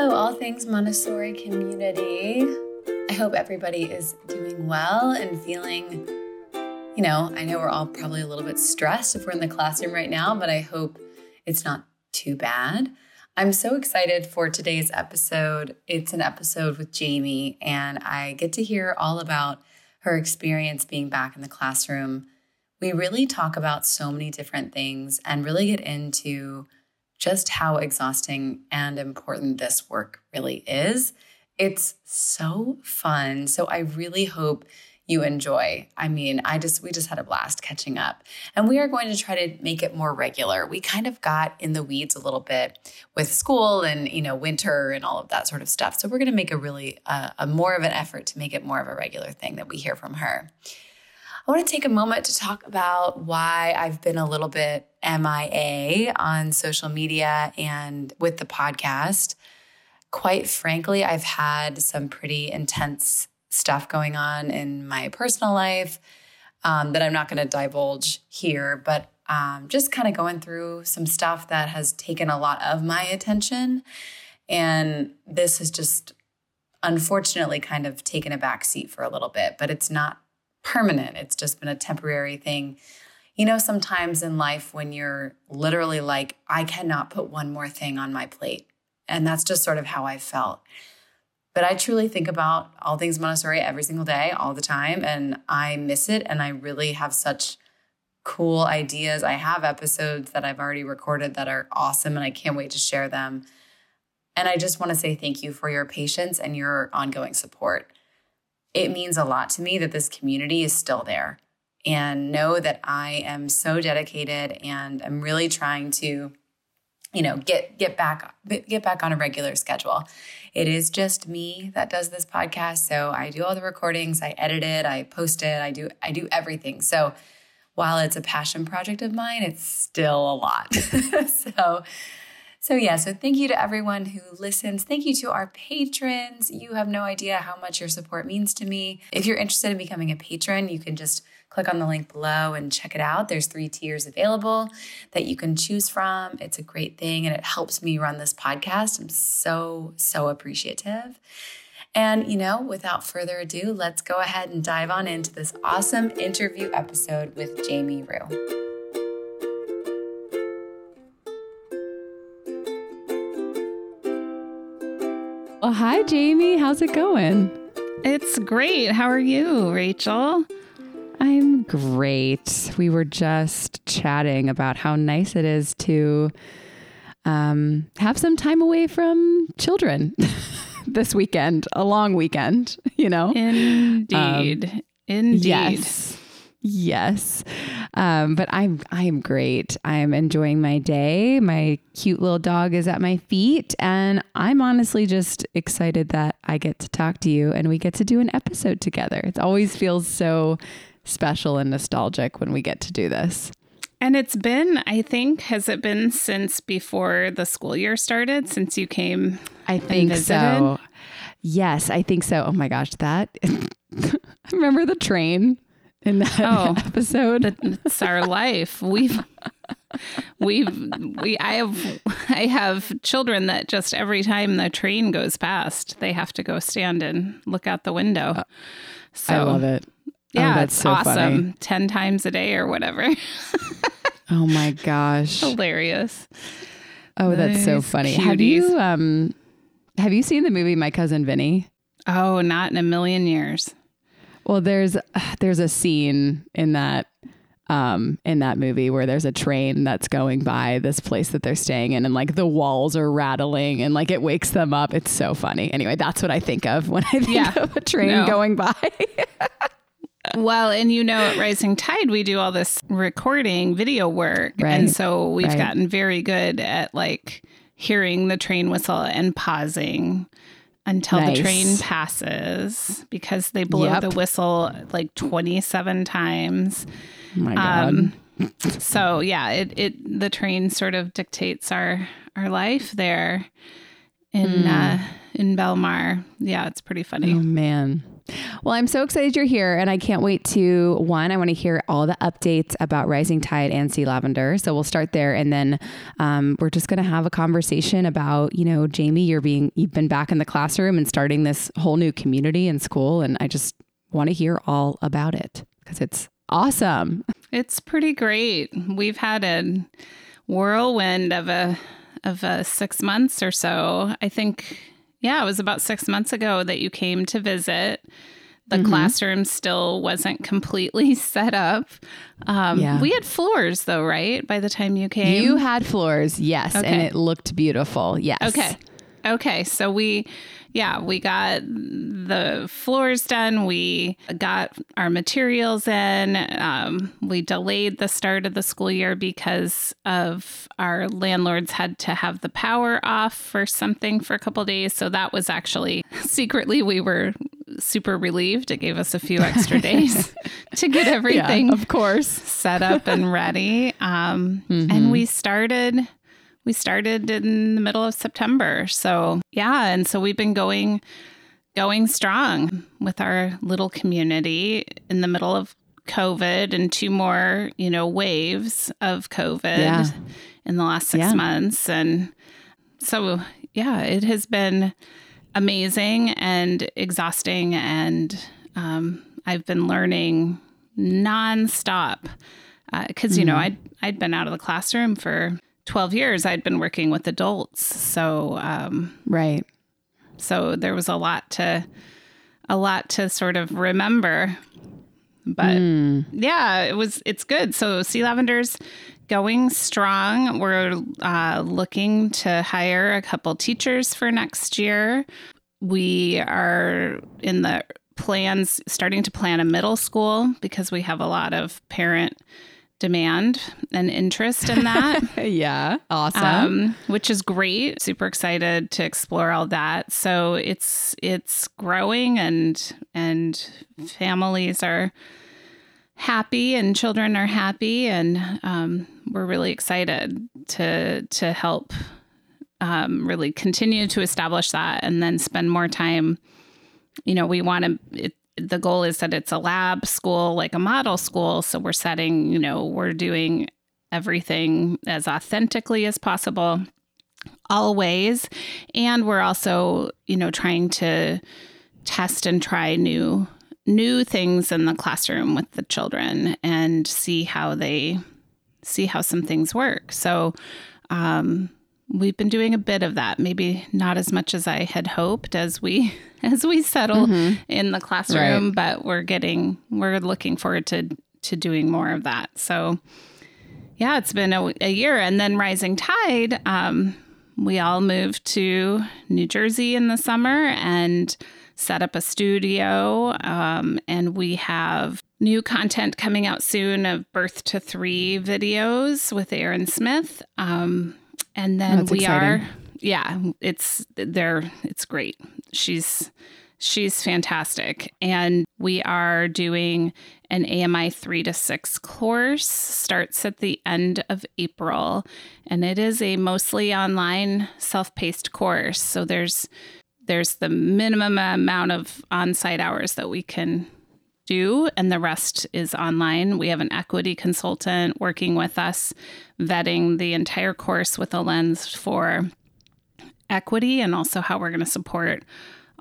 Hello, all things Montessori community. I hope everybody is doing well and feeling, you know, I know we're all probably a little bit stressed if we're in the classroom right now, but I hope it's not too bad. I'm so excited for today's episode. It's an episode with Jamie, and I get to hear all about her experience being back in the classroom. We really talk about so many different things and really get into just how exhausting and important this work really is. It's so fun. So I really hope you enjoy. I mean, I just we just had a blast catching up. And we are going to try to make it more regular. We kind of got in the weeds a little bit with school and, you know, winter and all of that sort of stuff. So we're going to make a really uh, a more of an effort to make it more of a regular thing that we hear from her. I want to take a moment to talk about why I've been a little bit MIA on social media and with the podcast. Quite frankly, I've had some pretty intense stuff going on in my personal life um, that I'm not going to divulge here, but um, just kind of going through some stuff that has taken a lot of my attention. And this has just unfortunately kind of taken a back seat for a little bit, but it's not permanent. It's just been a temporary thing. You know, sometimes in life when you're literally like, I cannot put one more thing on my plate. And that's just sort of how I felt. But I truly think about all things Montessori every single day, all the time. And I miss it. And I really have such cool ideas. I have episodes that I've already recorded that are awesome. And I can't wait to share them. And I just want to say thank you for your patience and your ongoing support. It means a lot to me that this community is still there. And know that I am so dedicated and I'm really trying to you know get get back get back on a regular schedule. It is just me that does this podcast. So i do all the recordings. I edit it. I post it. I do i do everything. So while it's a passion project of mine it's still a lot. So so yeah so thank you to everyone who listens thank you to our patrons you have no idea how much your support means to me if you're interested in becoming a patron you can just click on the link below and check it out. There's three tiers available that you can choose from. It's a great thing and it helps me run this podcast. I'm so, so appreciative. And, you know, without further ado, let's go ahead and dive on into this awesome interview episode with Jamie Rue. Well, hi, Jamie. How's it going? It's great. How are you, Rachel? I'm great. We were just chatting about how nice it is to um, have some time away from children this weekend, a long weekend, you know? Indeed. Um, Indeed. Yes. Yes. Um, but I'm I'm great. I'm enjoying my day. My cute little dog is at my feet and I'm honestly just excited that I get to talk to you and we get to do an episode together. It always feels so special and nostalgic when we get to do this. And it's been, I think, has it been since before the school year started, since you came? I think so. Yes, I think so. Oh my gosh, that. I remember the train in that oh, episode. It's our life. We've we've we I have I have children that just every time the train goes past, they have to go stand and look out the window. Uh, so I love it. Oh, yeah, oh, it's so awesome. Funny. 10 times a day or whatever. oh my gosh. Hilarious. Oh, that's so funny. Cuties. Have you um have you seen the movie My Cousin Vinny? Oh, not in a million years. Well, there's there's a scene in that um, in that movie where there's a train that's going by this place that they're staying in and like the walls are rattling and like it wakes them up. It's so funny. Anyway, that's what I think of when I think yeah. of a train no. going by. well, and you know, at Rising Tide, we do all this recording video work. Right. And so we've right. gotten very good at like hearing the train whistle and pausing until nice. the train passes because they blow yep. the whistle like 27 times. Oh my God. Um, so yeah, it, it the train sort of dictates our our life there in mm. uh, in Belmar. Yeah, it's pretty funny. Oh man. Well, I'm so excited you're here, and I can't wait to one. I want to hear all the updates about Rising Tide and Sea Lavender. So we'll start there, and then um, we're just going to have a conversation about, you know, Jamie, you're being you've been back in the classroom and starting this whole new community in school, and I just want to hear all about it because it's awesome. It's pretty great. We've had a whirlwind of a of a six months or so. I think yeah, it was about six months ago that you came to visit. The mm-hmm. classroom still wasn't completely set up. Um, yeah. We had floors, though, right? By the time you came, you had floors, yes, okay. and it looked beautiful. Yes. Okay. Okay. So we yeah, we got the floors done. We got our materials in. Um, we delayed the start of the school year because of our landlords had to have the power off for something for a couple days. So that was actually secretly we were super relieved. It gave us a few extra days to get everything, yeah, of course, set up and ready. Um, mm-hmm. And we started we started in the middle of September. So, yeah, and so we've been going going strong with our little community in the middle of COVID and two more, you know, waves of COVID yeah. in the last 6 yeah. months and so yeah, it has been amazing and exhausting and um, I've been learning nonstop because uh, you mm. know mm-hmm. I'd I'd been out of the classroom for 12 years I'd been working with adults. So, um, right. So there was a lot to, a lot to sort of remember. But mm. yeah, it was, it's good. So Sea Lavender's going strong. We're uh, looking to hire a couple teachers for next year. We are in the plans, starting to plan a middle school because we have a lot of parent demand and interest in that. yeah, awesome. Um, which is great. Super excited to explore all that. So it's it's growing and and families are happy and children are happy and um, we're really excited to to help um, really continue to establish that and then spend more time you know we want to the goal is that it's a lab school, like a model school. So we're setting, you know, we're doing everything as authentically as possible, always. And we're also, you know, trying to test and try new new things in the classroom with the children and see how they see how some things work. So um, we've been doing a bit of that maybe not as much as i had hoped as we as we settle mm-hmm. in the classroom right. but we're getting we're looking forward to to doing more of that so yeah it's been a, a year and then rising tide um, we all moved to new jersey in the summer and set up a studio um, and we have new content coming out soon of birth to three videos with aaron smith um, and then That's we exciting. are yeah, it's there it's great. She's she's fantastic. And we are doing an AMI 3 to 6 course starts at the end of April and it is a mostly online self-paced course. So there's there's the minimum amount of on-site hours that we can do, and the rest is online. We have an equity consultant working with us, vetting the entire course with a lens for equity and also how we're going to support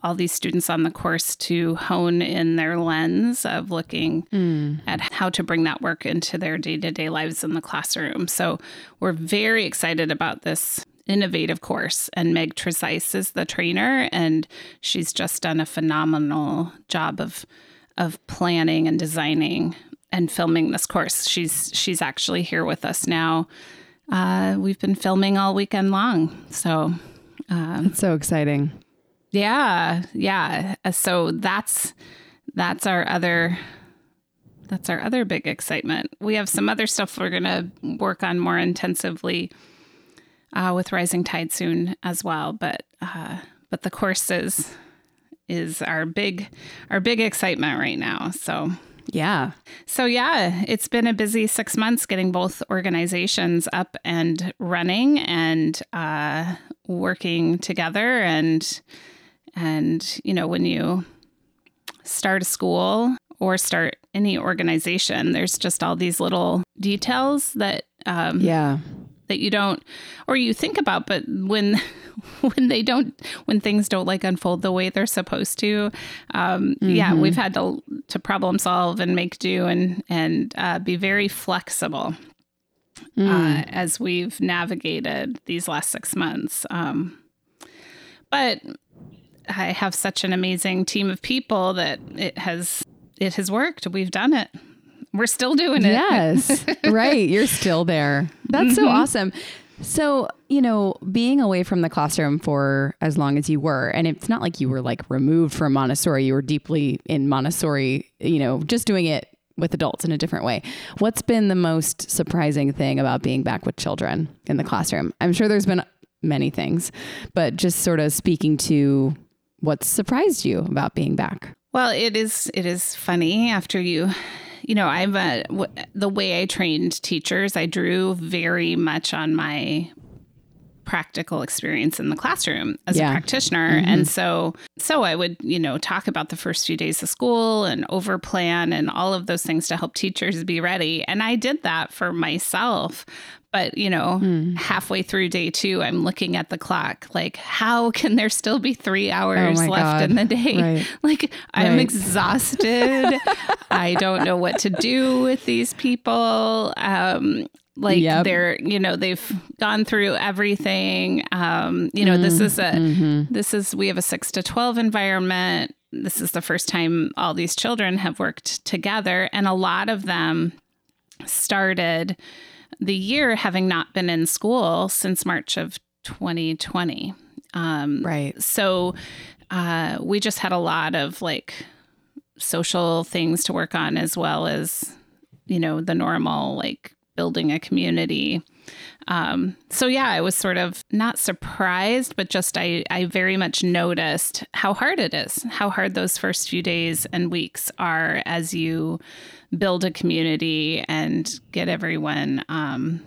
all these students on the course to hone in their lens of looking mm. at how to bring that work into their day to day lives in the classroom. So we're very excited about this innovative course. And Meg Tresice is the trainer, and she's just done a phenomenal job of of planning and designing and filming this course. She's she's actually here with us now. Uh, we've been filming all weekend long, so um, it's so exciting. Yeah, yeah. Uh, so that's that's our other that's our other big excitement. We have some other stuff we're gonna work on more intensively uh, with Rising Tide soon as well. But uh, but the course is is our big our big excitement right now. So yeah. So yeah, it's been a busy six months getting both organizations up and running and uh, working together and and you know when you start a school or start any organization, there's just all these little details that um, yeah that you don't or you think about but when when they don't when things don't like unfold the way they're supposed to um, mm-hmm. yeah we've had to to problem solve and make do and and uh, be very flexible mm. uh, as we've navigated these last six months um, but I have such an amazing team of people that it has it has worked. We've done it. We're still doing it. Yes. right. You're still there. That's mm-hmm. so awesome. So, you know, being away from the classroom for as long as you were, and it's not like you were like removed from Montessori, you were deeply in Montessori, you know, just doing it with adults in a different way. What's been the most surprising thing about being back with children in the classroom? I'm sure there's been many things, but just sort of speaking to what surprised you about being back. Well, it is it is funny after you you know, I'm uh, w- the way I trained teachers, I drew very much on my practical experience in the classroom as yeah. a practitioner mm-hmm. and so so I would you know talk about the first few days of school and over plan and all of those things to help teachers be ready and I did that for myself but, you know, mm. halfway through day two, I'm looking at the clock. Like, how can there still be three hours oh left God. in the day? Right. Like, I'm exhausted. I don't know what to do with these people. Um, like yep. they're you know they've gone through everything um you know mm, this is a mm-hmm. this is we have a 6 to 12 environment this is the first time all these children have worked together and a lot of them started the year having not been in school since March of 2020. Um, right. So uh, we just had a lot of like social things to work on as well as, you know, the normal like building a community. Um, so yeah, I was sort of not surprised, but just I, I very much noticed how hard it is, how hard those first few days and weeks are as you build a community and get everyone um,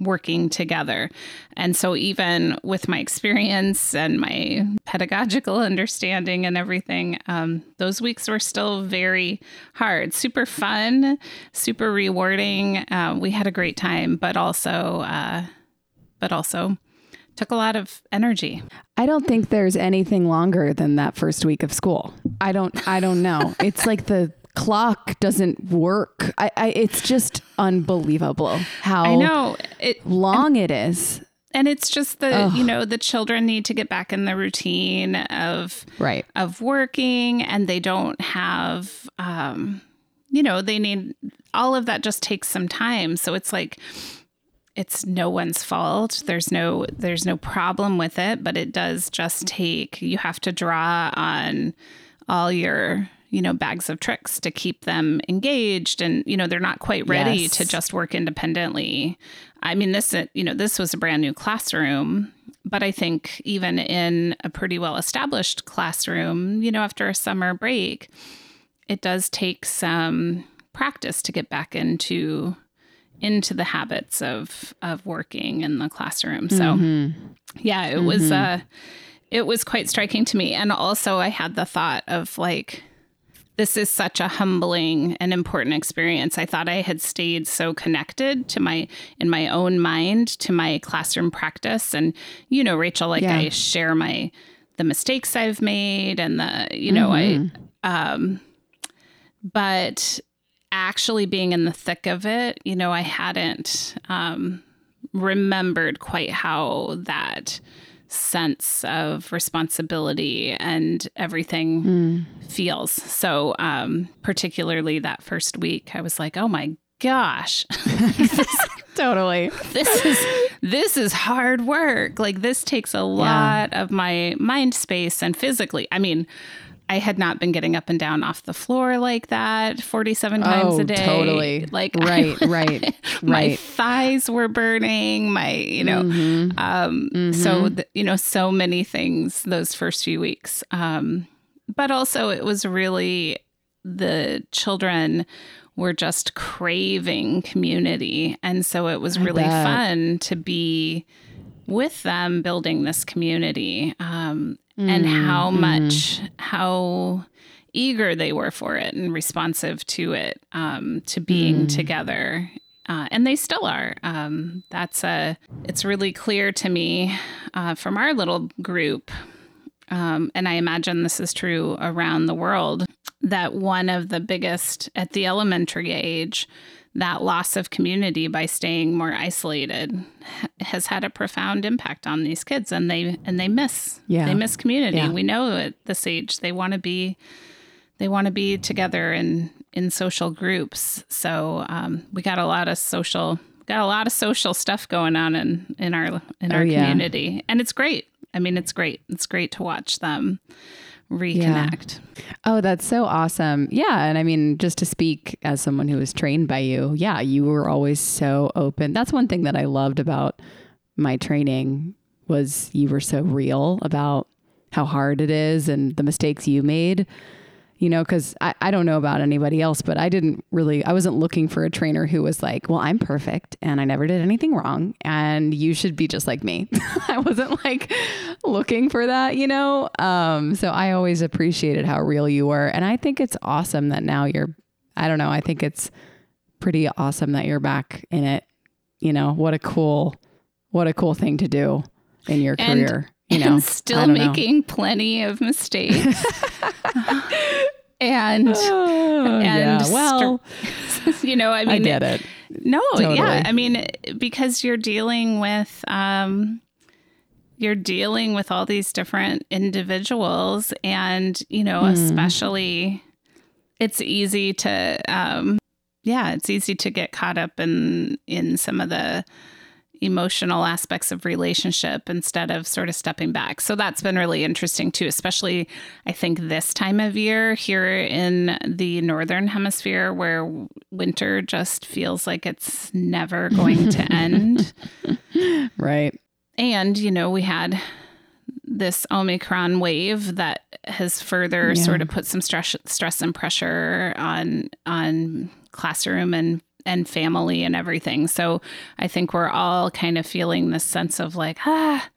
working together. And so, even with my experience and my pedagogical understanding and everything, um, those weeks were still very hard. Super fun, super rewarding. Uh, we had a great time, but also, uh, but also took a lot of energy. I don't think there's anything longer than that first week of school. I don't I don't know. it's like the clock doesn't work. I, I it's just unbelievable how I know it long and, it is. And it's just the Ugh. you know the children need to get back in the routine of right of working, and they don't have um, you know they need all of that just takes some time. So it's like it's no one's fault there's no there's no problem with it but it does just take you have to draw on all your you know, bags of tricks to keep them engaged. And, you know, they're not quite ready yes. to just work independently. I mean, this, you know, this was a brand new classroom, but I think even in a pretty well established classroom, you know, after a summer break, it does take some practice to get back into into the habits of of working in the classroom. So mm-hmm. yeah, it mm-hmm. was uh it was quite striking to me. And also I had the thought of like this is such a humbling and important experience. I thought I had stayed so connected to my in my own mind to my classroom practice and you know Rachel like yeah. I share my the mistakes I've made and the you know mm-hmm. I um but actually being in the thick of it, you know, I hadn't um remembered quite how that sense of responsibility and everything mm. feels. So, um, particularly that first week, I was like, oh my gosh. totally. This is this is hard work. Like this takes a lot yeah. of my mind space and physically. I mean, I had not been getting up and down off the floor like that 47 times oh, a day. Totally. Like right, I, right, my right. thighs were burning. My, you know, mm-hmm. Um, mm-hmm. so the, you know, so many things those first few weeks. Um, but also, it was really the children were just craving community, and so it was really fun to be with them building this community um, mm, and how mm-hmm. much how eager they were for it and responsive to it, um, to being mm. together. Uh, and they still are. Um, that's a. It's really clear to me uh, from our little group, um, and I imagine this is true around the world. That one of the biggest at the elementary age, that loss of community by staying more isolated has had a profound impact on these kids, and they and they miss. Yeah. They miss community. Yeah. We know at this age they want to be they want to be together in in social groups. So um, we got a lot of social got a lot of social stuff going on in in our in our oh, yeah. community, and it's great. I mean, it's great. It's great to watch them reconnect. Yeah. Oh, that's so awesome. Yeah. And I mean, just to speak as someone who was trained by you, yeah, you were always so open. That's one thing that I loved about my training was you were so real about how hard it is and the mistakes you made you know, because I, I don't know about anybody else, but I didn't really, I wasn't looking for a trainer who was like, well, I'm perfect and I never did anything wrong and you should be just like me. I wasn't like looking for that, you know? Um, so I always appreciated how real you were. And I think it's awesome that now you're, I don't know, I think it's pretty awesome that you're back in it. You know, what a cool, what a cool thing to do in your and, career. You know, and still making know. plenty of mistakes. and uh, and yeah. well, you know, I mean, I get it. No, totally. yeah, I mean, because you're dealing with um, you're dealing with all these different individuals, and you know, mm. especially it's easy to um, yeah, it's easy to get caught up in in some of the emotional aspects of relationship instead of sort of stepping back. So that's been really interesting too, especially I think this time of year here in the northern hemisphere where winter just feels like it's never going to end. Right. And, you know, we had this Omicron wave that has further yeah. sort of put some stress stress and pressure on on classroom and and family and everything. So I think we're all kind of feeling this sense of like, ah,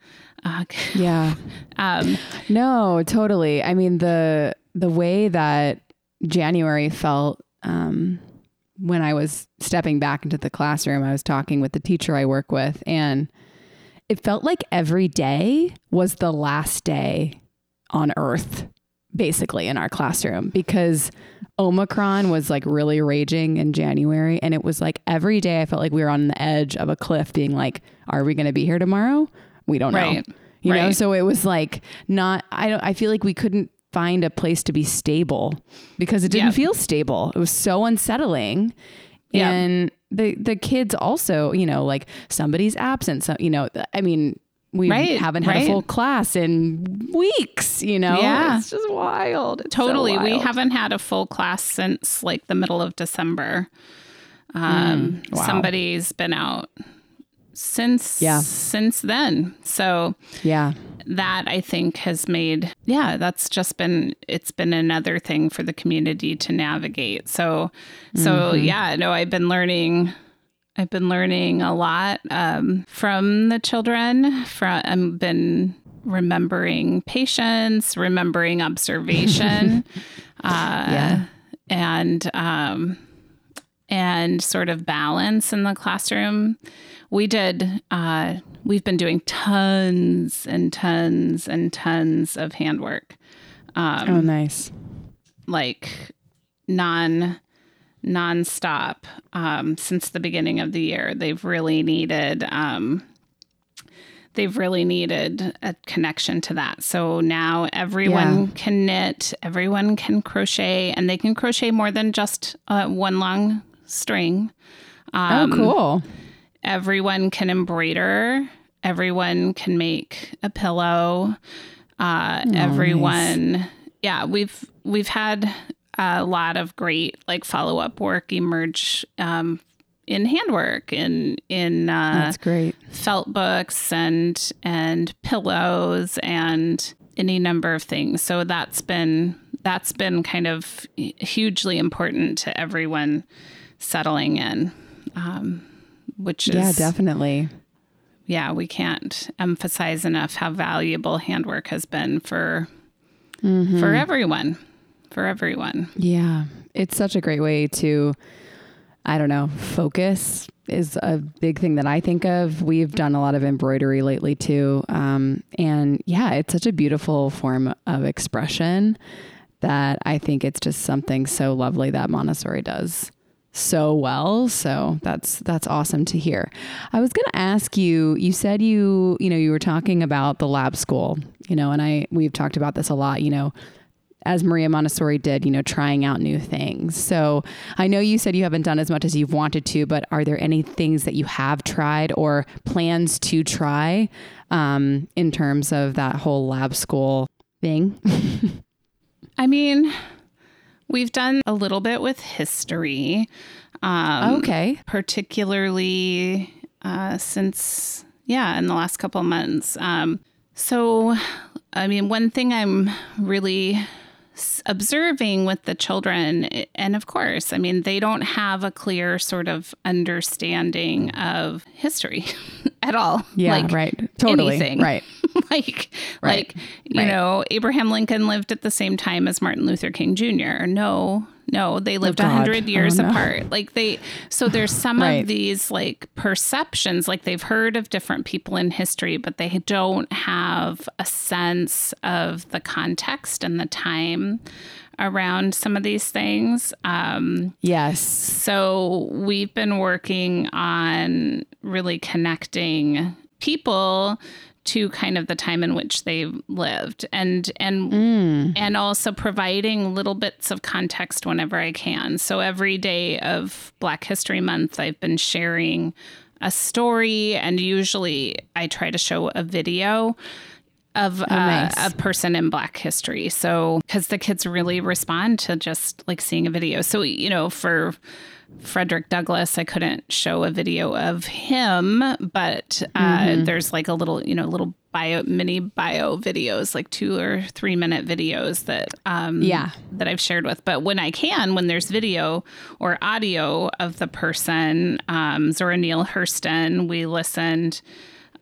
uh, yeah. Um, no, totally. I mean, the, the way that January felt, um, when I was stepping back into the classroom, I was talking with the teacher I work with, and it felt like every day was the last day on earth, basically, in our classroom because Omicron was like really raging in January. And it was like every day I felt like we were on the edge of a cliff, being like, are we going to be here tomorrow? We don't right. know. You right. know, so it was like not, I don't, I feel like we couldn't find a place to be stable because it didn't yep. feel stable. It was so unsettling. Yep. And the, the kids also, you know, like somebody's absent. So, you know, I mean, we right, haven't had right. a full class in weeks, you know? Yeah. It's just wild. It's totally. So wild. We haven't had a full class since like the middle of December. Um, mm, wow. Somebody's been out since yeah. since then. So yeah, that I think has made yeah, that's just been it's been another thing for the community to navigate. So so mm-hmm. yeah, no, I've been learning I've been learning a lot um, from the children. From I've been remembering patience, remembering observation, uh, yeah. and um, and sort of balance in the classroom. We did. Uh, we've been doing tons and tons and tons of handwork. Um, oh, nice! Like non nonstop um, since the beginning of the year. They've really needed um, they've really needed a connection to that. So now everyone yeah. can knit, everyone can crochet, and they can crochet more than just uh, one long string. Oh, um, oh, cool! Everyone can embroider. Everyone can make a pillow. Uh, oh, everyone, nice. yeah, we've we've had a lot of great like follow up work emerge um, in handwork in in uh, that's great felt books and and pillows and any number of things. So that's been that's been kind of hugely important to everyone settling in, um, which is yeah definitely yeah we can't emphasize enough how valuable handwork has been for mm-hmm. for everyone for everyone. Yeah. It's such a great way to I don't know, focus is a big thing that I think of. We've done a lot of embroidery lately too. Um, and yeah, it's such a beautiful form of expression that I think it's just something so lovely that Montessori does so well. So that's that's awesome to hear. I was going to ask you, you said you, you know, you were talking about the lab school, you know, and I we've talked about this a lot, you know, as Maria Montessori did, you know, trying out new things. So I know you said you haven't done as much as you've wanted to, but are there any things that you have tried or plans to try um, in terms of that whole lab school thing? I mean, we've done a little bit with history. Um, okay. Particularly uh, since, yeah, in the last couple months. Um, so, I mean, one thing I'm really observing with the children and of course i mean they don't have a clear sort of understanding of history at all. Yeah like right. Totally. anything. right like right. like you right. know abraham lincoln lived at the same time as martin luther king jr no no, they lived a oh, hundred years oh, no. apart. Like they, so there's some right. of these like perceptions, like they've heard of different people in history, but they don't have a sense of the context and the time around some of these things. Um, yes. So we've been working on really connecting people to kind of the time in which they lived and and mm. and also providing little bits of context whenever I can. So every day of Black History Month I've been sharing a story and usually I try to show a video of oh, nice. uh, a person in black history. So cuz the kids really respond to just like seeing a video. So you know for Frederick Douglass. I couldn't show a video of him, but uh, mm-hmm. there's like a little, you know, little bio, mini bio videos, like two or three minute videos that, um, yeah, that I've shared with. But when I can, when there's video or audio of the person, um, Zora Neale Hurston, we listened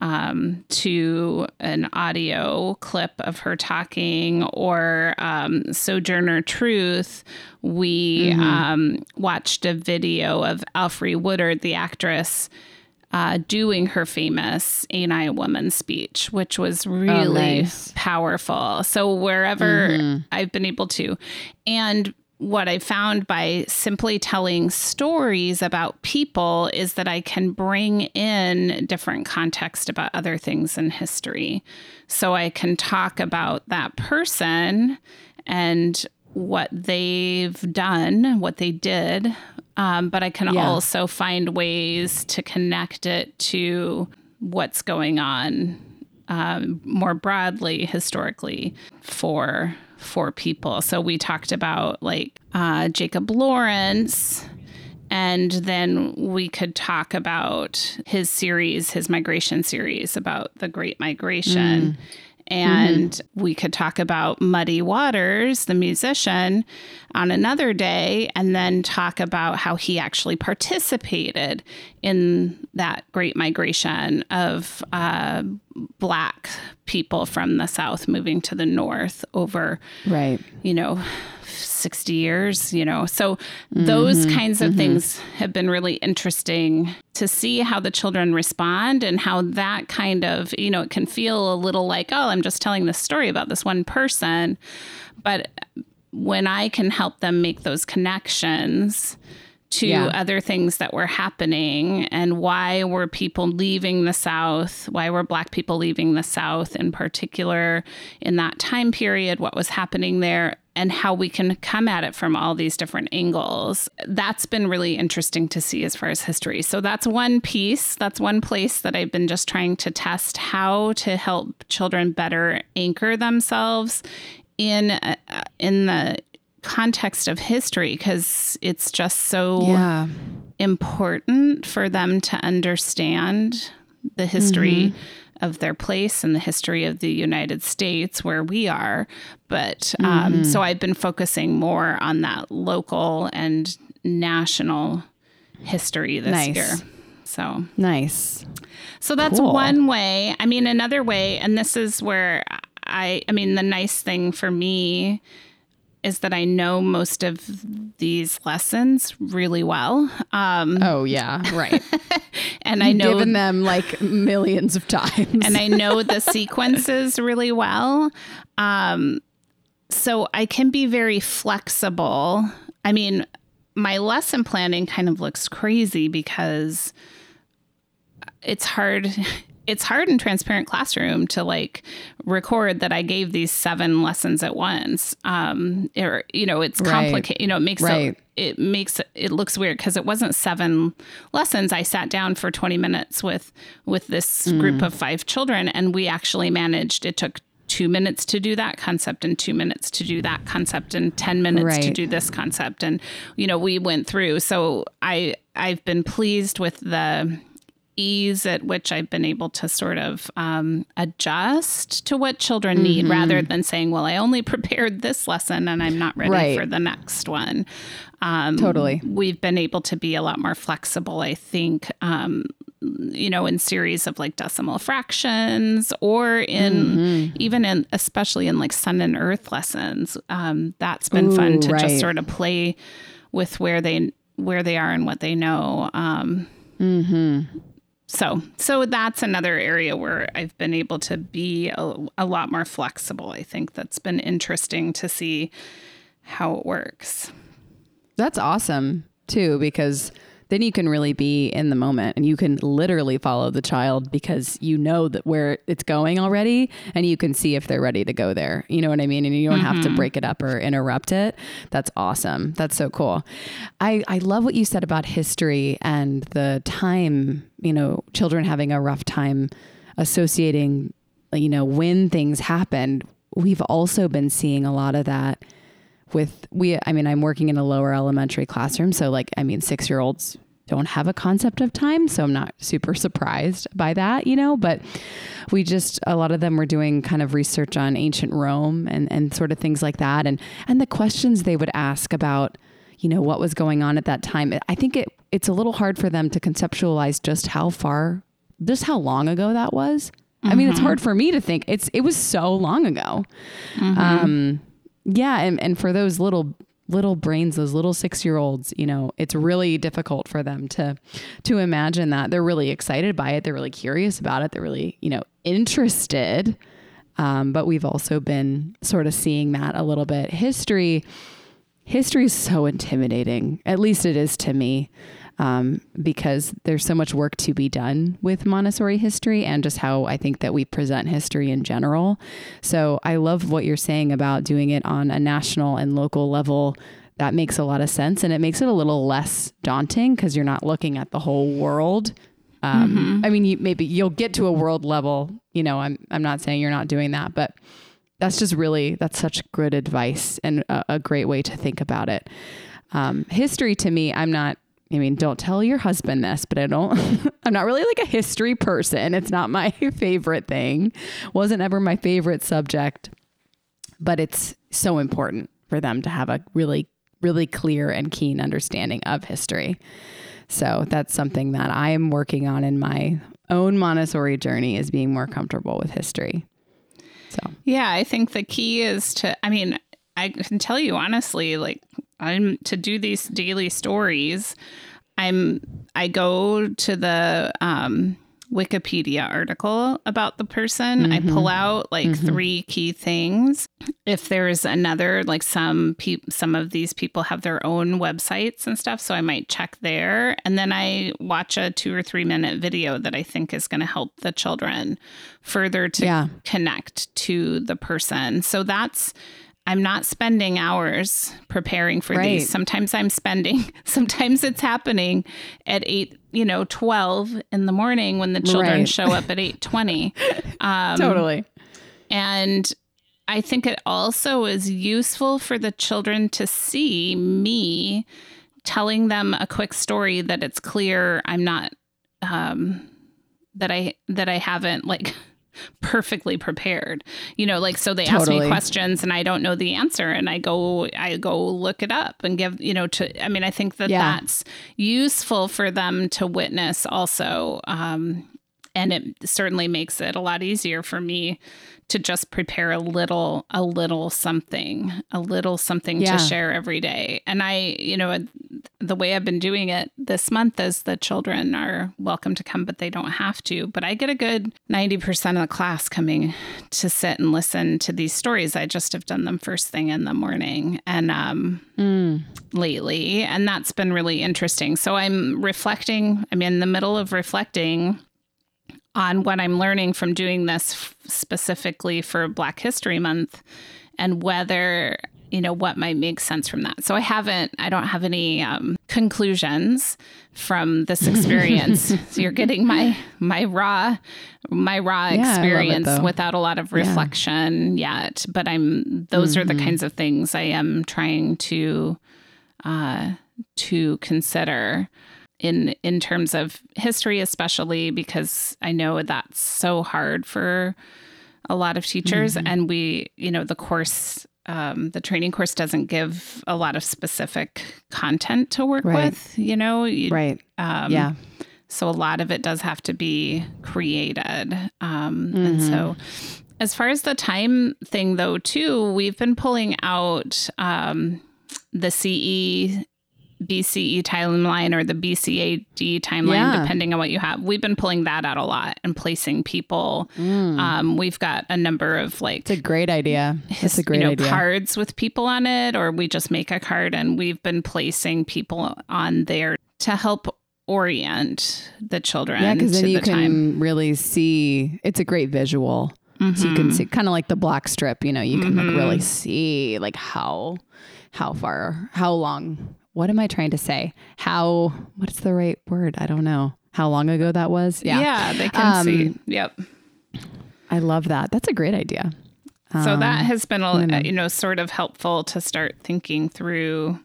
um, to an audio clip of her talking, or um, Sojourner Truth, we mm-hmm. um, watched a video of Alfre Woodard, the actress. Uh, doing her famous Ain't I a Woman speech, which was oh, really oh, nice. powerful. So, wherever mm-hmm. I've been able to, and what I found by simply telling stories about people is that I can bring in different context about other things in history. So I can talk about that person and what they've done, what they did, um, but I can yeah. also find ways to connect it to what's going on um, more broadly historically for for people. So we talked about like uh, Jacob Lawrence. And then we could talk about his series, his migration series about the Great Migration. Mm. And mm-hmm. we could talk about Muddy Waters, the musician, on another day, and then talk about how he actually participated in that great migration of uh, Black people from the South moving to the North over, right? You know, 60 years, you know. So those mm-hmm, kinds of mm-hmm. things have been really interesting to see how the children respond and how that kind of, you know, it can feel a little like, oh, I'm just telling this story about this one person. But when I can help them make those connections, to yeah. other things that were happening and why were people leaving the South? Why were Black people leaving the South in particular in that time period? What was happening there? And how we can come at it from all these different angles. That's been really interesting to see as far as history. So, that's one piece. That's one place that I've been just trying to test how to help children better anchor themselves in uh, in the context of history because it's just so yeah. important for them to understand the history mm-hmm. of their place and the history of the United States where we are. But um, mm-hmm. so I've been focusing more on that local and national history this nice. year. So nice. So that's cool. one way. I mean, another way, and this is where I, I mean, the nice thing for me is that I know most of these lessons really well. Um, oh yeah, right. and I know given them like millions of times, and I know the sequences really well. Um, so I can be very flexible. I mean, my lesson planning kind of looks crazy because it's hard it's hard in transparent classroom to like record that I gave these seven lessons at once. Um, or you know, it's complicated. Right. You know, it makes right. it, it makes it looks weird because it wasn't seven lessons. I sat down for twenty minutes with with this mm. group of five children, and we actually managed. It took two minutes to do that concept and two minutes to do that concept and 10 minutes right. to do this concept and you know we went through so i i've been pleased with the ease at which I've been able to sort of um, adjust to what children mm-hmm. need rather than saying, well, I only prepared this lesson and I'm not ready right. for the next one. Um, totally. We've been able to be a lot more flexible, I think. Um, you know, in series of like decimal fractions or in mm-hmm. even in, especially in like sun and earth lessons. Um, that's been Ooh, fun to right. just sort of play with where they, where they are and what they know. Um, mm-hmm so so that's another area where I've been able to be a, a, lot more flexible. I think that's been interesting to see how it works. That's awesome too because then you can really be in the moment and you can literally follow the child because you know that where it's going already and you can see if they're ready to go there. You know what I mean? And you don't mm-hmm. have to mm-hmm. break it up or interrupt it. That's awesome. That's so cool. I, I love what you said about history and the time, you know, children having a rough time associating, you know, when things happened. We've also been seeing a lot of that with we i mean i'm working in a lower elementary classroom so like i mean six year olds don't have a concept of time so i'm not super surprised by that you know but we just a lot of them were doing kind of research on ancient rome and and sort of things like that and and the questions they would ask about you know what was going on at that time i think it it's a little hard for them to conceptualize just how far just how long ago that was mm-hmm. i mean it's mm-hmm. hard for me to think it's it was so long ago mm-hmm. um yeah, and, and for those little little brains those little 6-year-olds you know it's really difficult for them to to imagine that. They're really excited by it. They're really curious about it. They're really you know interested. Um, but we've also been sort of seeing that a little bit. History history is so intimidating at least it is to me um, because there's so much work to be done with Montessori history and just how I think that we present history in general. So I love what you're saying about doing it on a national and local level. That makes a lot of sense and it makes it a little less daunting because you're not looking at the whole world. Um, mm-hmm. I mean, you, maybe you'll get to a world level. You know, I'm I'm not saying you're not doing that, but that's just really that's such good advice and a, a great way to think about it. Um, history to me, I'm not I mean, don't tell your husband this, but I don't, I'm not really like a history person. It's not my favorite thing. Wasn't ever my favorite subject, but it's so important for them to have a really, really clear and keen understanding of history. So that's something that I am working on in my own Montessori journey is being more comfortable with history. So, yeah, I think the key is to, I mean, I can tell you honestly, like I'm to do these daily stories. I'm I go to the um, Wikipedia article about the person. Mm-hmm. I pull out like mm-hmm. three key things. If there's another, like some pe- some of these people have their own websites and stuff, so I might check there. And then I watch a two or three minute video that I think is going to help the children further to yeah. connect to the person. So that's I'm not spending hours preparing for right. these. Sometimes I'm spending, sometimes it's happening at 8, you know, 12 in the morning when the children right. show up at 8:20. Um, totally. And I think it also is useful for the children to see me telling them a quick story that it's clear I'm not um that I that I haven't like perfectly prepared. You know, like so they totally. ask me questions and I don't know the answer and I go I go look it up and give, you know, to I mean, I think that yeah. that's useful for them to witness also um and it certainly makes it a lot easier for me to just prepare a little a little something a little something yeah. to share every day. And i you know the way i've been doing it this month is the children are welcome to come but they don't have to. But i get a good 90% of the class coming to sit and listen to these stories. I just have done them first thing in the morning and um mm. lately. And that's been really interesting. So i'm reflecting i'm in the middle of reflecting on what I'm learning from doing this specifically for Black History Month and whether you know what might make sense from that. So I haven't I don't have any um, conclusions from this experience. so you're getting my my raw my raw yeah, experience it, without a lot of reflection yeah. yet, but I'm those mm-hmm. are the mm-hmm. kinds of things I am trying to uh to consider in in terms of history especially because I know that's so hard for a lot of teachers mm-hmm. and we you know the course um, the training course doesn't give a lot of specific content to work right. with you know right um, yeah so a lot of it does have to be created um, mm-hmm. and so mm-hmm. as far as the time thing though too we've been pulling out um, the CE BCE timeline or the BCAD timeline, yeah. depending on what you have. We've been pulling that out a lot and placing people. Mm. Um, we've got a number of like. It's a great idea. It's a great you know, idea. Cards with people on it, or we just make a card and we've been placing people on there to help orient the children. Yeah, because then you the can time. really see. It's a great visual. Mm-hmm. So you can mm-hmm. see kind of like the black strip. You know, you can mm-hmm. like really see like how how far how long what am I trying to say? How, what's the right word? I don't know. How long ago that was? Yeah. Yeah, they can um, see. Yep. I love that. That's a great idea. So um, that has been, a, you know, sort of helpful to start thinking through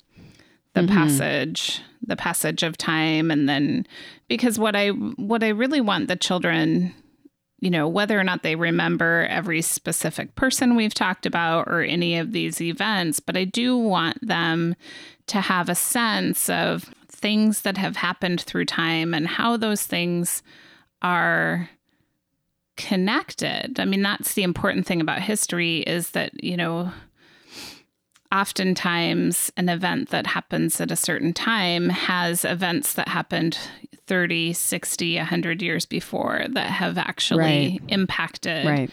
the mm-hmm. passage, the passage of time. And then because what I, what I really want the children you know, whether or not they remember every specific person we've talked about or any of these events, but I do want them to have a sense of things that have happened through time and how those things are connected. I mean, that's the important thing about history is that, you know, oftentimes an event that happens at a certain time has events that happened 30, 60, 100 years before that have actually right. impacted right.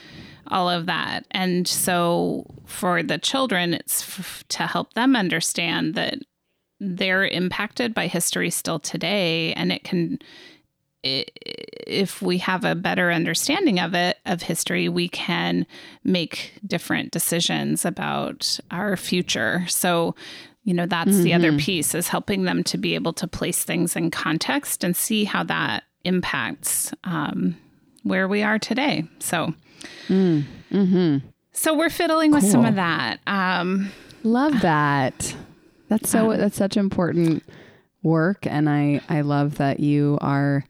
all of that. And so for the children, it's f- to help them understand that they're impacted by history still today and it can if we have a better understanding of it of history we can make different decisions about our future so you know that's mm-hmm. the other mm-hmm. piece is helping them to be able to place things in context and see how that impacts um, where we are today so mm. hmm so we're fiddling cool. with some of that um, love that that's so um, that's such important work and i i love that you are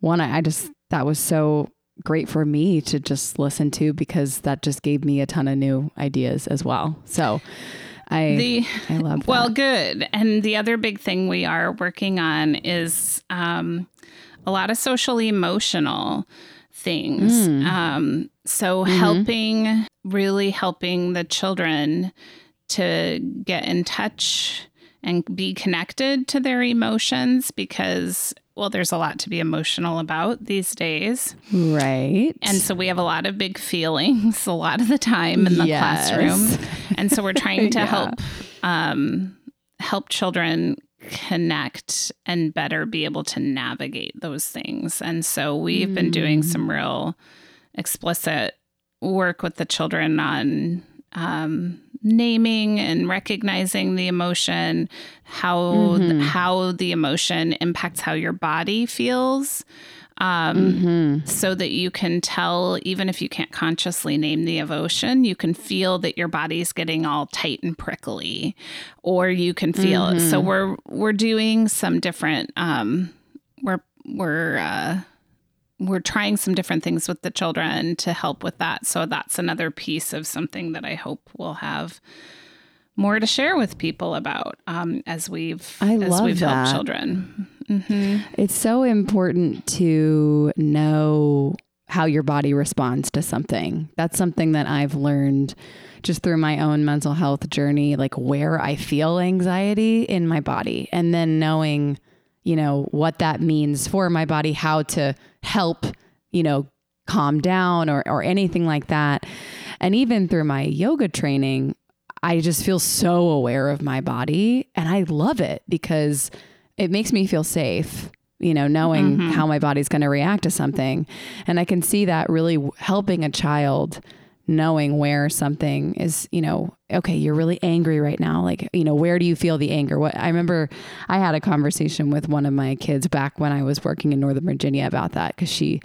one, I, I just, that was so great for me to just listen to because that just gave me a ton of new ideas as well. So I, the, I love that. Well, good. And the other big thing we are working on is um, a lot of social emotional things. Mm. Um, so mm-hmm. helping, really helping the children to get in touch and be connected to their emotions because well, there's a lot to be emotional about these days. Right. And so we have a lot of big feelings a lot of the time in the yes. classroom. And so we're trying to yeah. help um, help children connect and better be able to navigate those things. And so we've mm. been doing some mm. real explicit work with the children on um, naming and recognizing the emotion, how mm-hmm. how the emotion impacts how your body feels. Um, mm-hmm. so that you can tell, even if you can't consciously name the emotion, you can feel that your body's getting all tight and prickly, or you can feel mm-hmm. it. So mm-hmm. we're we're doing some different. Um, we're we're uh, we're trying some different things with the children to help with that. So that's another piece of something that I hope we'll have more to share with people about um, as we've I as love we've that. helped children. Mm-hmm. It's so important to know how your body responds to something. That's something that I've learned just through my own mental health journey, like where I feel anxiety in my body, and then knowing, you know, what that means for my body, how to help, you know, calm down or, or anything like that. And even through my yoga training, I just feel so aware of my body and I love it because it makes me feel safe you know, knowing mm-hmm. how my body's going to react to something. And I can see that really helping a child knowing where something is, you know, okay, you're really angry right now. Like, you know, where do you feel the anger? What I remember I had a conversation with one of my kids back when I was working in Northern Virginia about that because she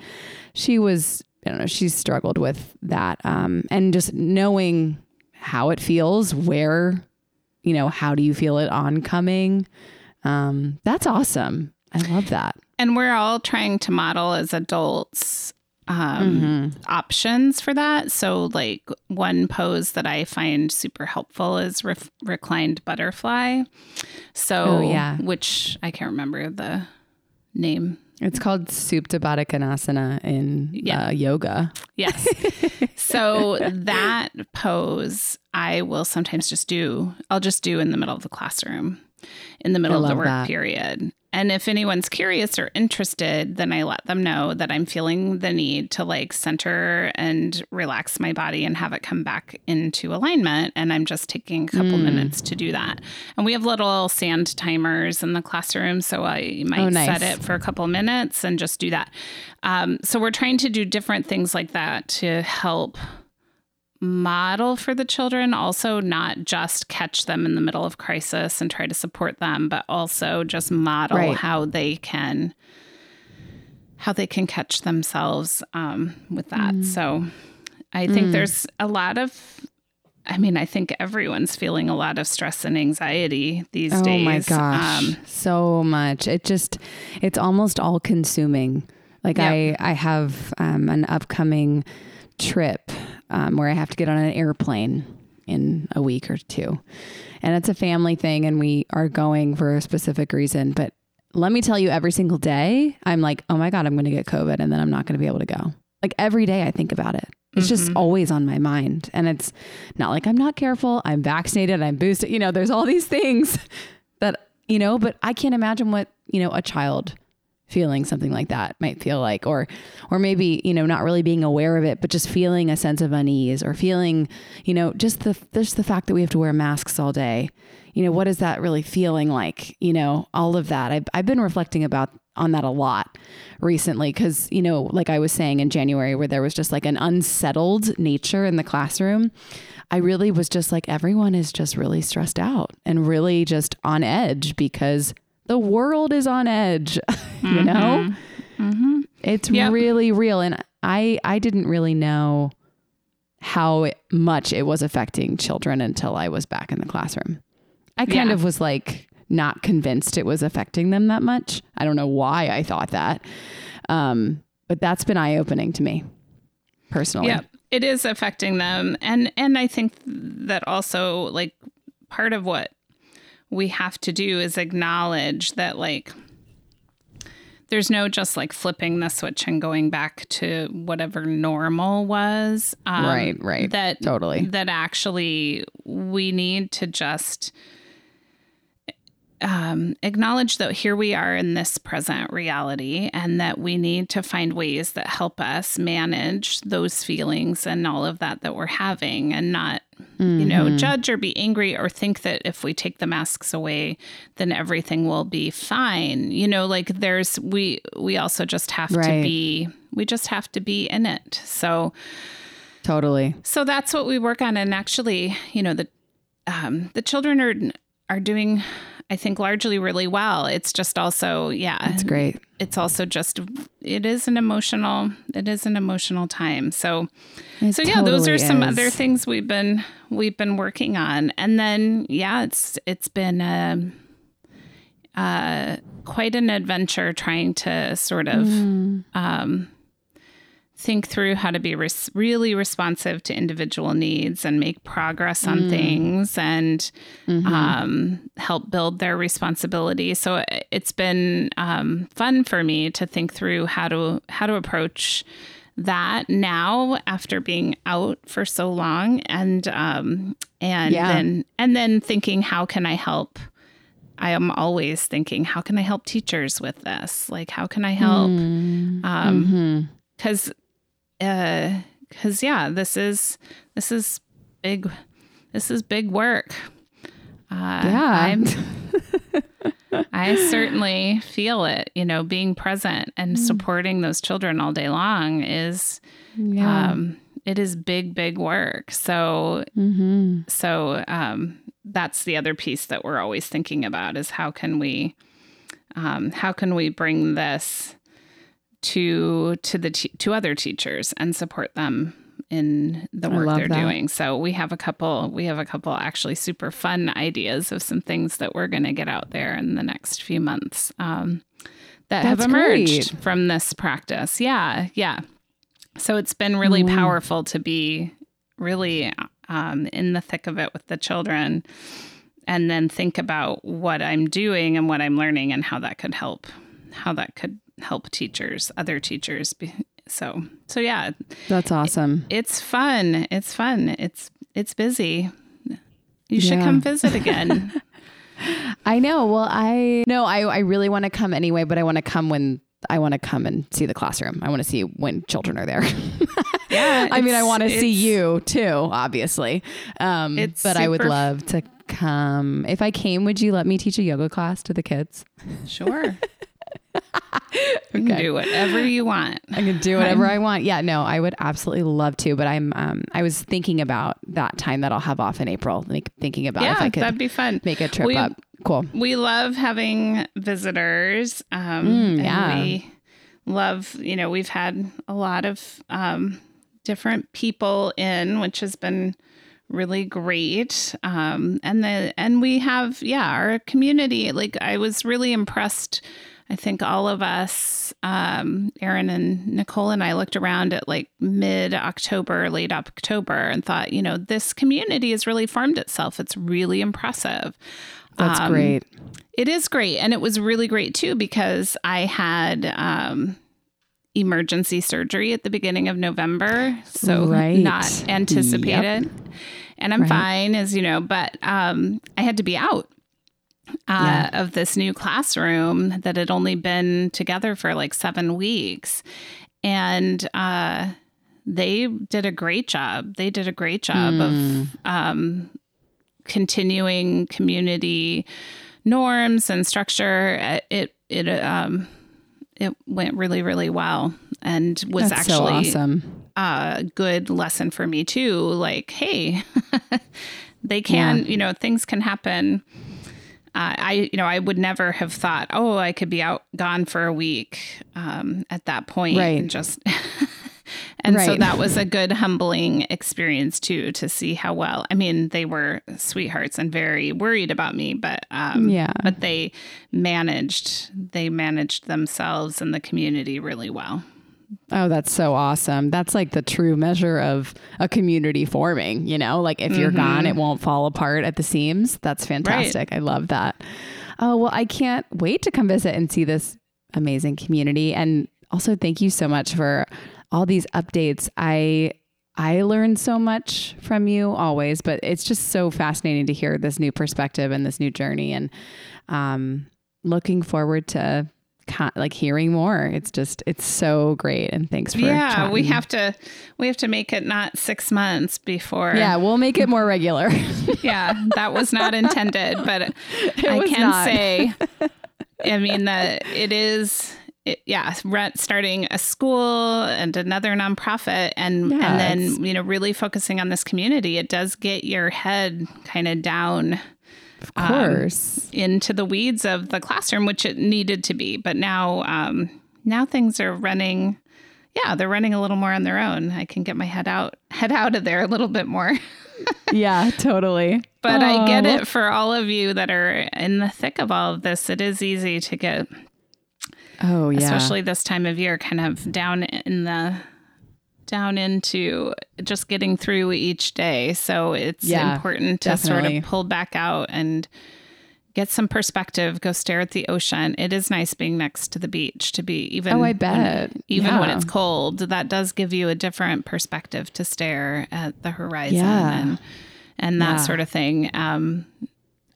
she was I don't know, she struggled with that. Um, and just knowing how it feels, where, you know, how do you feel it oncoming? Um, that's awesome. I love that. And we're all trying to model as adults um, mm-hmm. options for that. So, like one pose that I find super helpful is re- reclined butterfly. So, oh, yeah, which I can't remember the name. It's called Supta Baddha in yeah. uh, yoga. Yes. so that pose I will sometimes just do. I'll just do in the middle of the classroom, in the middle of the work that. period. And if anyone's curious or interested, then I let them know that I'm feeling the need to like center and relax my body and have it come back into alignment. And I'm just taking a couple mm. minutes to do that. And we have little sand timers in the classroom. So I might oh, nice. set it for a couple minutes and just do that. Um, so we're trying to do different things like that to help model for the children, also not just catch them in the middle of crisis and try to support them, but also just model right. how they can how they can catch themselves um, with that. Mm. So I think mm. there's a lot of I mean, I think everyone's feeling a lot of stress and anxiety these oh days. Oh my gosh. Um, so much. It just it's almost all consuming. Like yep. I I have um, an upcoming trip um, where I have to get on an airplane in a week or two. And it's a family thing, and we are going for a specific reason. But let me tell you, every single day, I'm like, oh my God, I'm going to get COVID, and then I'm not going to be able to go. Like every day, I think about it. It's mm-hmm. just always on my mind. And it's not like I'm not careful. I'm vaccinated. I'm boosted. You know, there's all these things that, you know, but I can't imagine what, you know, a child feeling something like that might feel like or or maybe you know not really being aware of it but just feeling a sense of unease or feeling you know just the just the fact that we have to wear masks all day. You know what is that really feeling like? You know all of that. I've, I've been reflecting about on that a lot recently because you know like i was saying in january where there was just like an unsettled nature in the classroom i really was just like everyone is just really stressed out and really just on edge because the world is on edge, you know? Mm-hmm. It's yep. really real. And I, I didn't really know how much it was affecting children until I was back in the classroom. I kind yeah. of was like not convinced it was affecting them that much. I don't know why I thought that. Um, but that's been eye opening to me personally. Yeah, it is affecting them. And, and I think that also like part of what we have to do is acknowledge that like there's no just like flipping the switch and going back to whatever normal was. Um, right, right. That totally. That actually we need to just um, acknowledge that here we are in this present reality and that we need to find ways that help us manage those feelings and all of that that we're having and not mm-hmm. you know mm-hmm. judge or be angry or think that if we take the masks away then everything will be fine you know like there's we we also just have right. to be we just have to be in it so totally so that's what we work on and actually you know the um, the children are are doing I think largely really well. It's just also, yeah, it's great. It's also just, it is an emotional, it is an emotional time. So, it so yeah, totally those are some other things we've been we've been working on, and then yeah, it's it's been a, uh, quite an adventure trying to sort of mm. um, think through how to be res- really responsive to individual needs and make progress on mm. things and mm-hmm. um, help build their responsibility. So it's been um, fun for me to think through how to how to approach that now after being out for so long and um, and yeah. then and then thinking how can I help I am always thinking, how can I help teachers with this? Like, how can I help? Mm. Um, because mm-hmm uh because yeah this is this is big this is big work uh yeah i certainly feel it you know being present and mm. supporting those children all day long is yeah. um it is big big work so mm-hmm. so um that's the other piece that we're always thinking about is how can we um, how can we bring this to to the to other teachers and support them in the work they're that. doing. So we have a couple we have a couple actually super fun ideas of some things that we're going to get out there in the next few months um, that That's have emerged great. from this practice. Yeah, yeah. So it's been really mm. powerful to be really um, in the thick of it with the children and then think about what I'm doing and what I'm learning and how that could help how that could help teachers, other teachers. So, so yeah. That's awesome. It, it's fun. It's fun. It's, it's busy. You should yeah. come visit again. I know. Well, I no, I, I really want to come anyway, but I want to come when I want to come and see the classroom. I want to see when children are there. yeah. I mean, I want to see you too, obviously. Um, but. I would love to come. If I came, would you let me teach a yoga class to the kids? Sure. Can do whatever you want. I can do whatever I want. Yeah, no, I would absolutely love to, but I'm um I was thinking about that time that I'll have off in April, like thinking about yeah, if I could that'd be fun. Make a trip we, up. Cool. We love having visitors. Um mm, yeah. we love, you know, we've had a lot of um different people in, which has been really great um and the and we have yeah our community like i was really impressed I think all of us, um, Aaron and Nicole and I looked around at like mid October, late October, and thought, you know, this community has really formed itself. It's really impressive. That's um, great. It is great. And it was really great too because I had um, emergency surgery at the beginning of November. So right. not anticipated. Yep. And I'm right. fine, as you know, but um, I had to be out uh, yeah. of this new classroom that had only been together for like seven weeks. And uh, they did a great job. They did a great job mm. of hmm. um, continuing community norms and structure. Uh, it it um, it went really really well and was That's actually so awesome. a good lesson for me too. Like, hey, they can, yeah. you know, things can happen uh, I, you know, I would never have thought, oh, I could be out gone for a week um, at that point. Right. And just, and right. so that was a good humbling experience too, to see how well, I mean, they were sweethearts and very worried about me, but, um, yeah, but they managed, they managed themselves and the community really well. Oh, that's so awesome. That's like the true measure of a community forming, you know? Like if mm-hmm. you're gone, it won't fall apart at the seams. That's fantastic. Right. I love that. Oh, well, I can't wait to come visit and see this amazing community. And also thank you so much for all these updates. I I learn so much from you always, but it's just so fascinating to hear this new perspective and this new journey and um looking forward to like hearing more. It's just it's so great, and thanks for yeah. Chatting. We have to we have to make it not six months before. Yeah, we'll make it more regular. yeah, that was not intended, but it I can not. say, I mean that it is. It, yeah, rent starting a school and another nonprofit, and yes. and then you know really focusing on this community. It does get your head kind of down of um, course. Um, into the weeds of the classroom, which it needed to be. But now, um, now things are running. Yeah, they're running a little more on their own. I can get my head out, head out of there a little bit more. yeah, totally. But. I get it for all of you that are in the thick of all of this. It is easy to get. Oh yeah. Especially this time of year, kind of down in the down into just getting through each day. So it's yeah, important to definitely. sort of pull back out and get some perspective, go stare at the ocean. It is nice being next to the beach to be even Oh, I bet. When, even yeah. when it's cold, that does give you a different perspective to stare at the horizon yeah. and and that sort of thing. Um,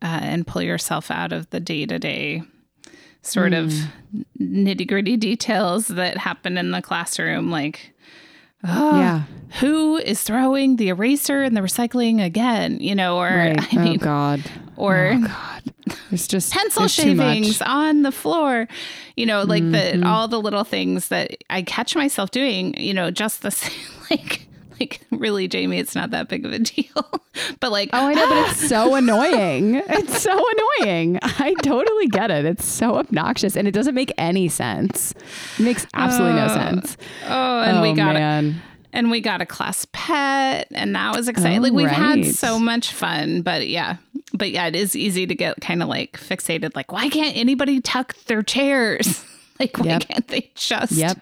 uh, and pull yourself out of the day-to-day sort mm. of nitty-gritty details that happen in the classroom like oh, yeah. who is throwing the eraser and the recycling again? You know, or right. I mean, oh God, or oh God. It's just pencil shavings on the floor. You know, like mm-hmm. the all the little things that I catch myself doing. You know, just the same, like like really jamie it's not that big of a deal. But like oh i know but it's so annoying. It's so annoying. I totally get it. It's so obnoxious and it doesn't make any sense. It makes absolutely uh, no sense. oh and oh, we got man. and we got a class pet and that was exciting. Oh, like we've right. had so much fun but yeah. But yeah it is easy to get kind of like fixated like why can't anybody tuck their chairs? Like why yep. can't they just yep.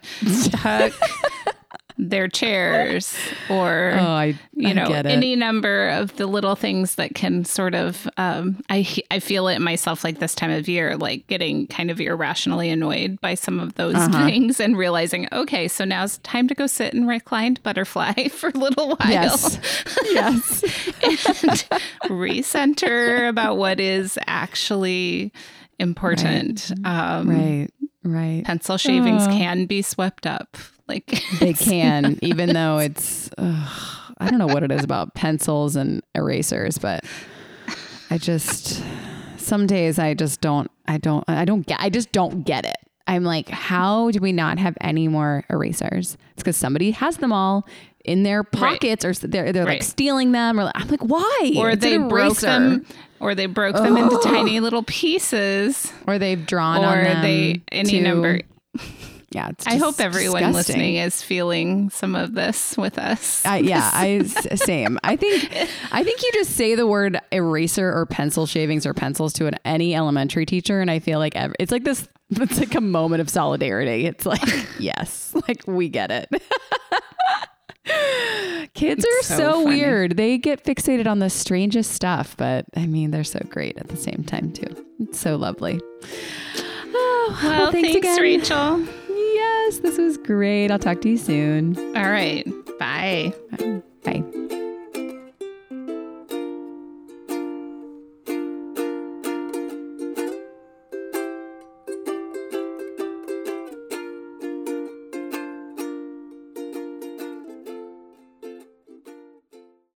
tuck their chairs or oh, I, you know any number of the little things that can sort of um, I I feel it myself like this time of year like getting kind of irrationally annoyed by some of those uh-huh. things and realizing okay so now it's time to go sit in reclined butterfly for a little while. Yes. Yes. And recenter about what is actually important. Right. Um, right. Right. pencil shavings oh. can be swept up like they can, even though it's ugh, I don't know what it is about pencils and erasers, but I just some days I just don't I don't I don't get I just don't get it. I'm like, how do we not have any more erasers? It's because somebody has them all in their pockets right. or they're, they're right. like stealing them or I'm like, why? Or it's they broke them or they broke them into tiny little pieces. Or they've drawn on them or they any to, number yeah, it's just. I hope everyone disgusting. listening is feeling some of this with us. Uh, yeah, I same. I think I think you just say the word eraser or pencil shavings or pencils to an, any elementary teacher, and I feel like every, it's like this. It's like a moment of solidarity. It's like yes, like we get it. Kids are so, so weird. They get fixated on the strangest stuff, but I mean, they're so great at the same time too. It's so lovely. Oh, well, well thanks, thanks Rachel. Yes, this was great. I'll talk to you soon. All right. Bye. Bye. Bye.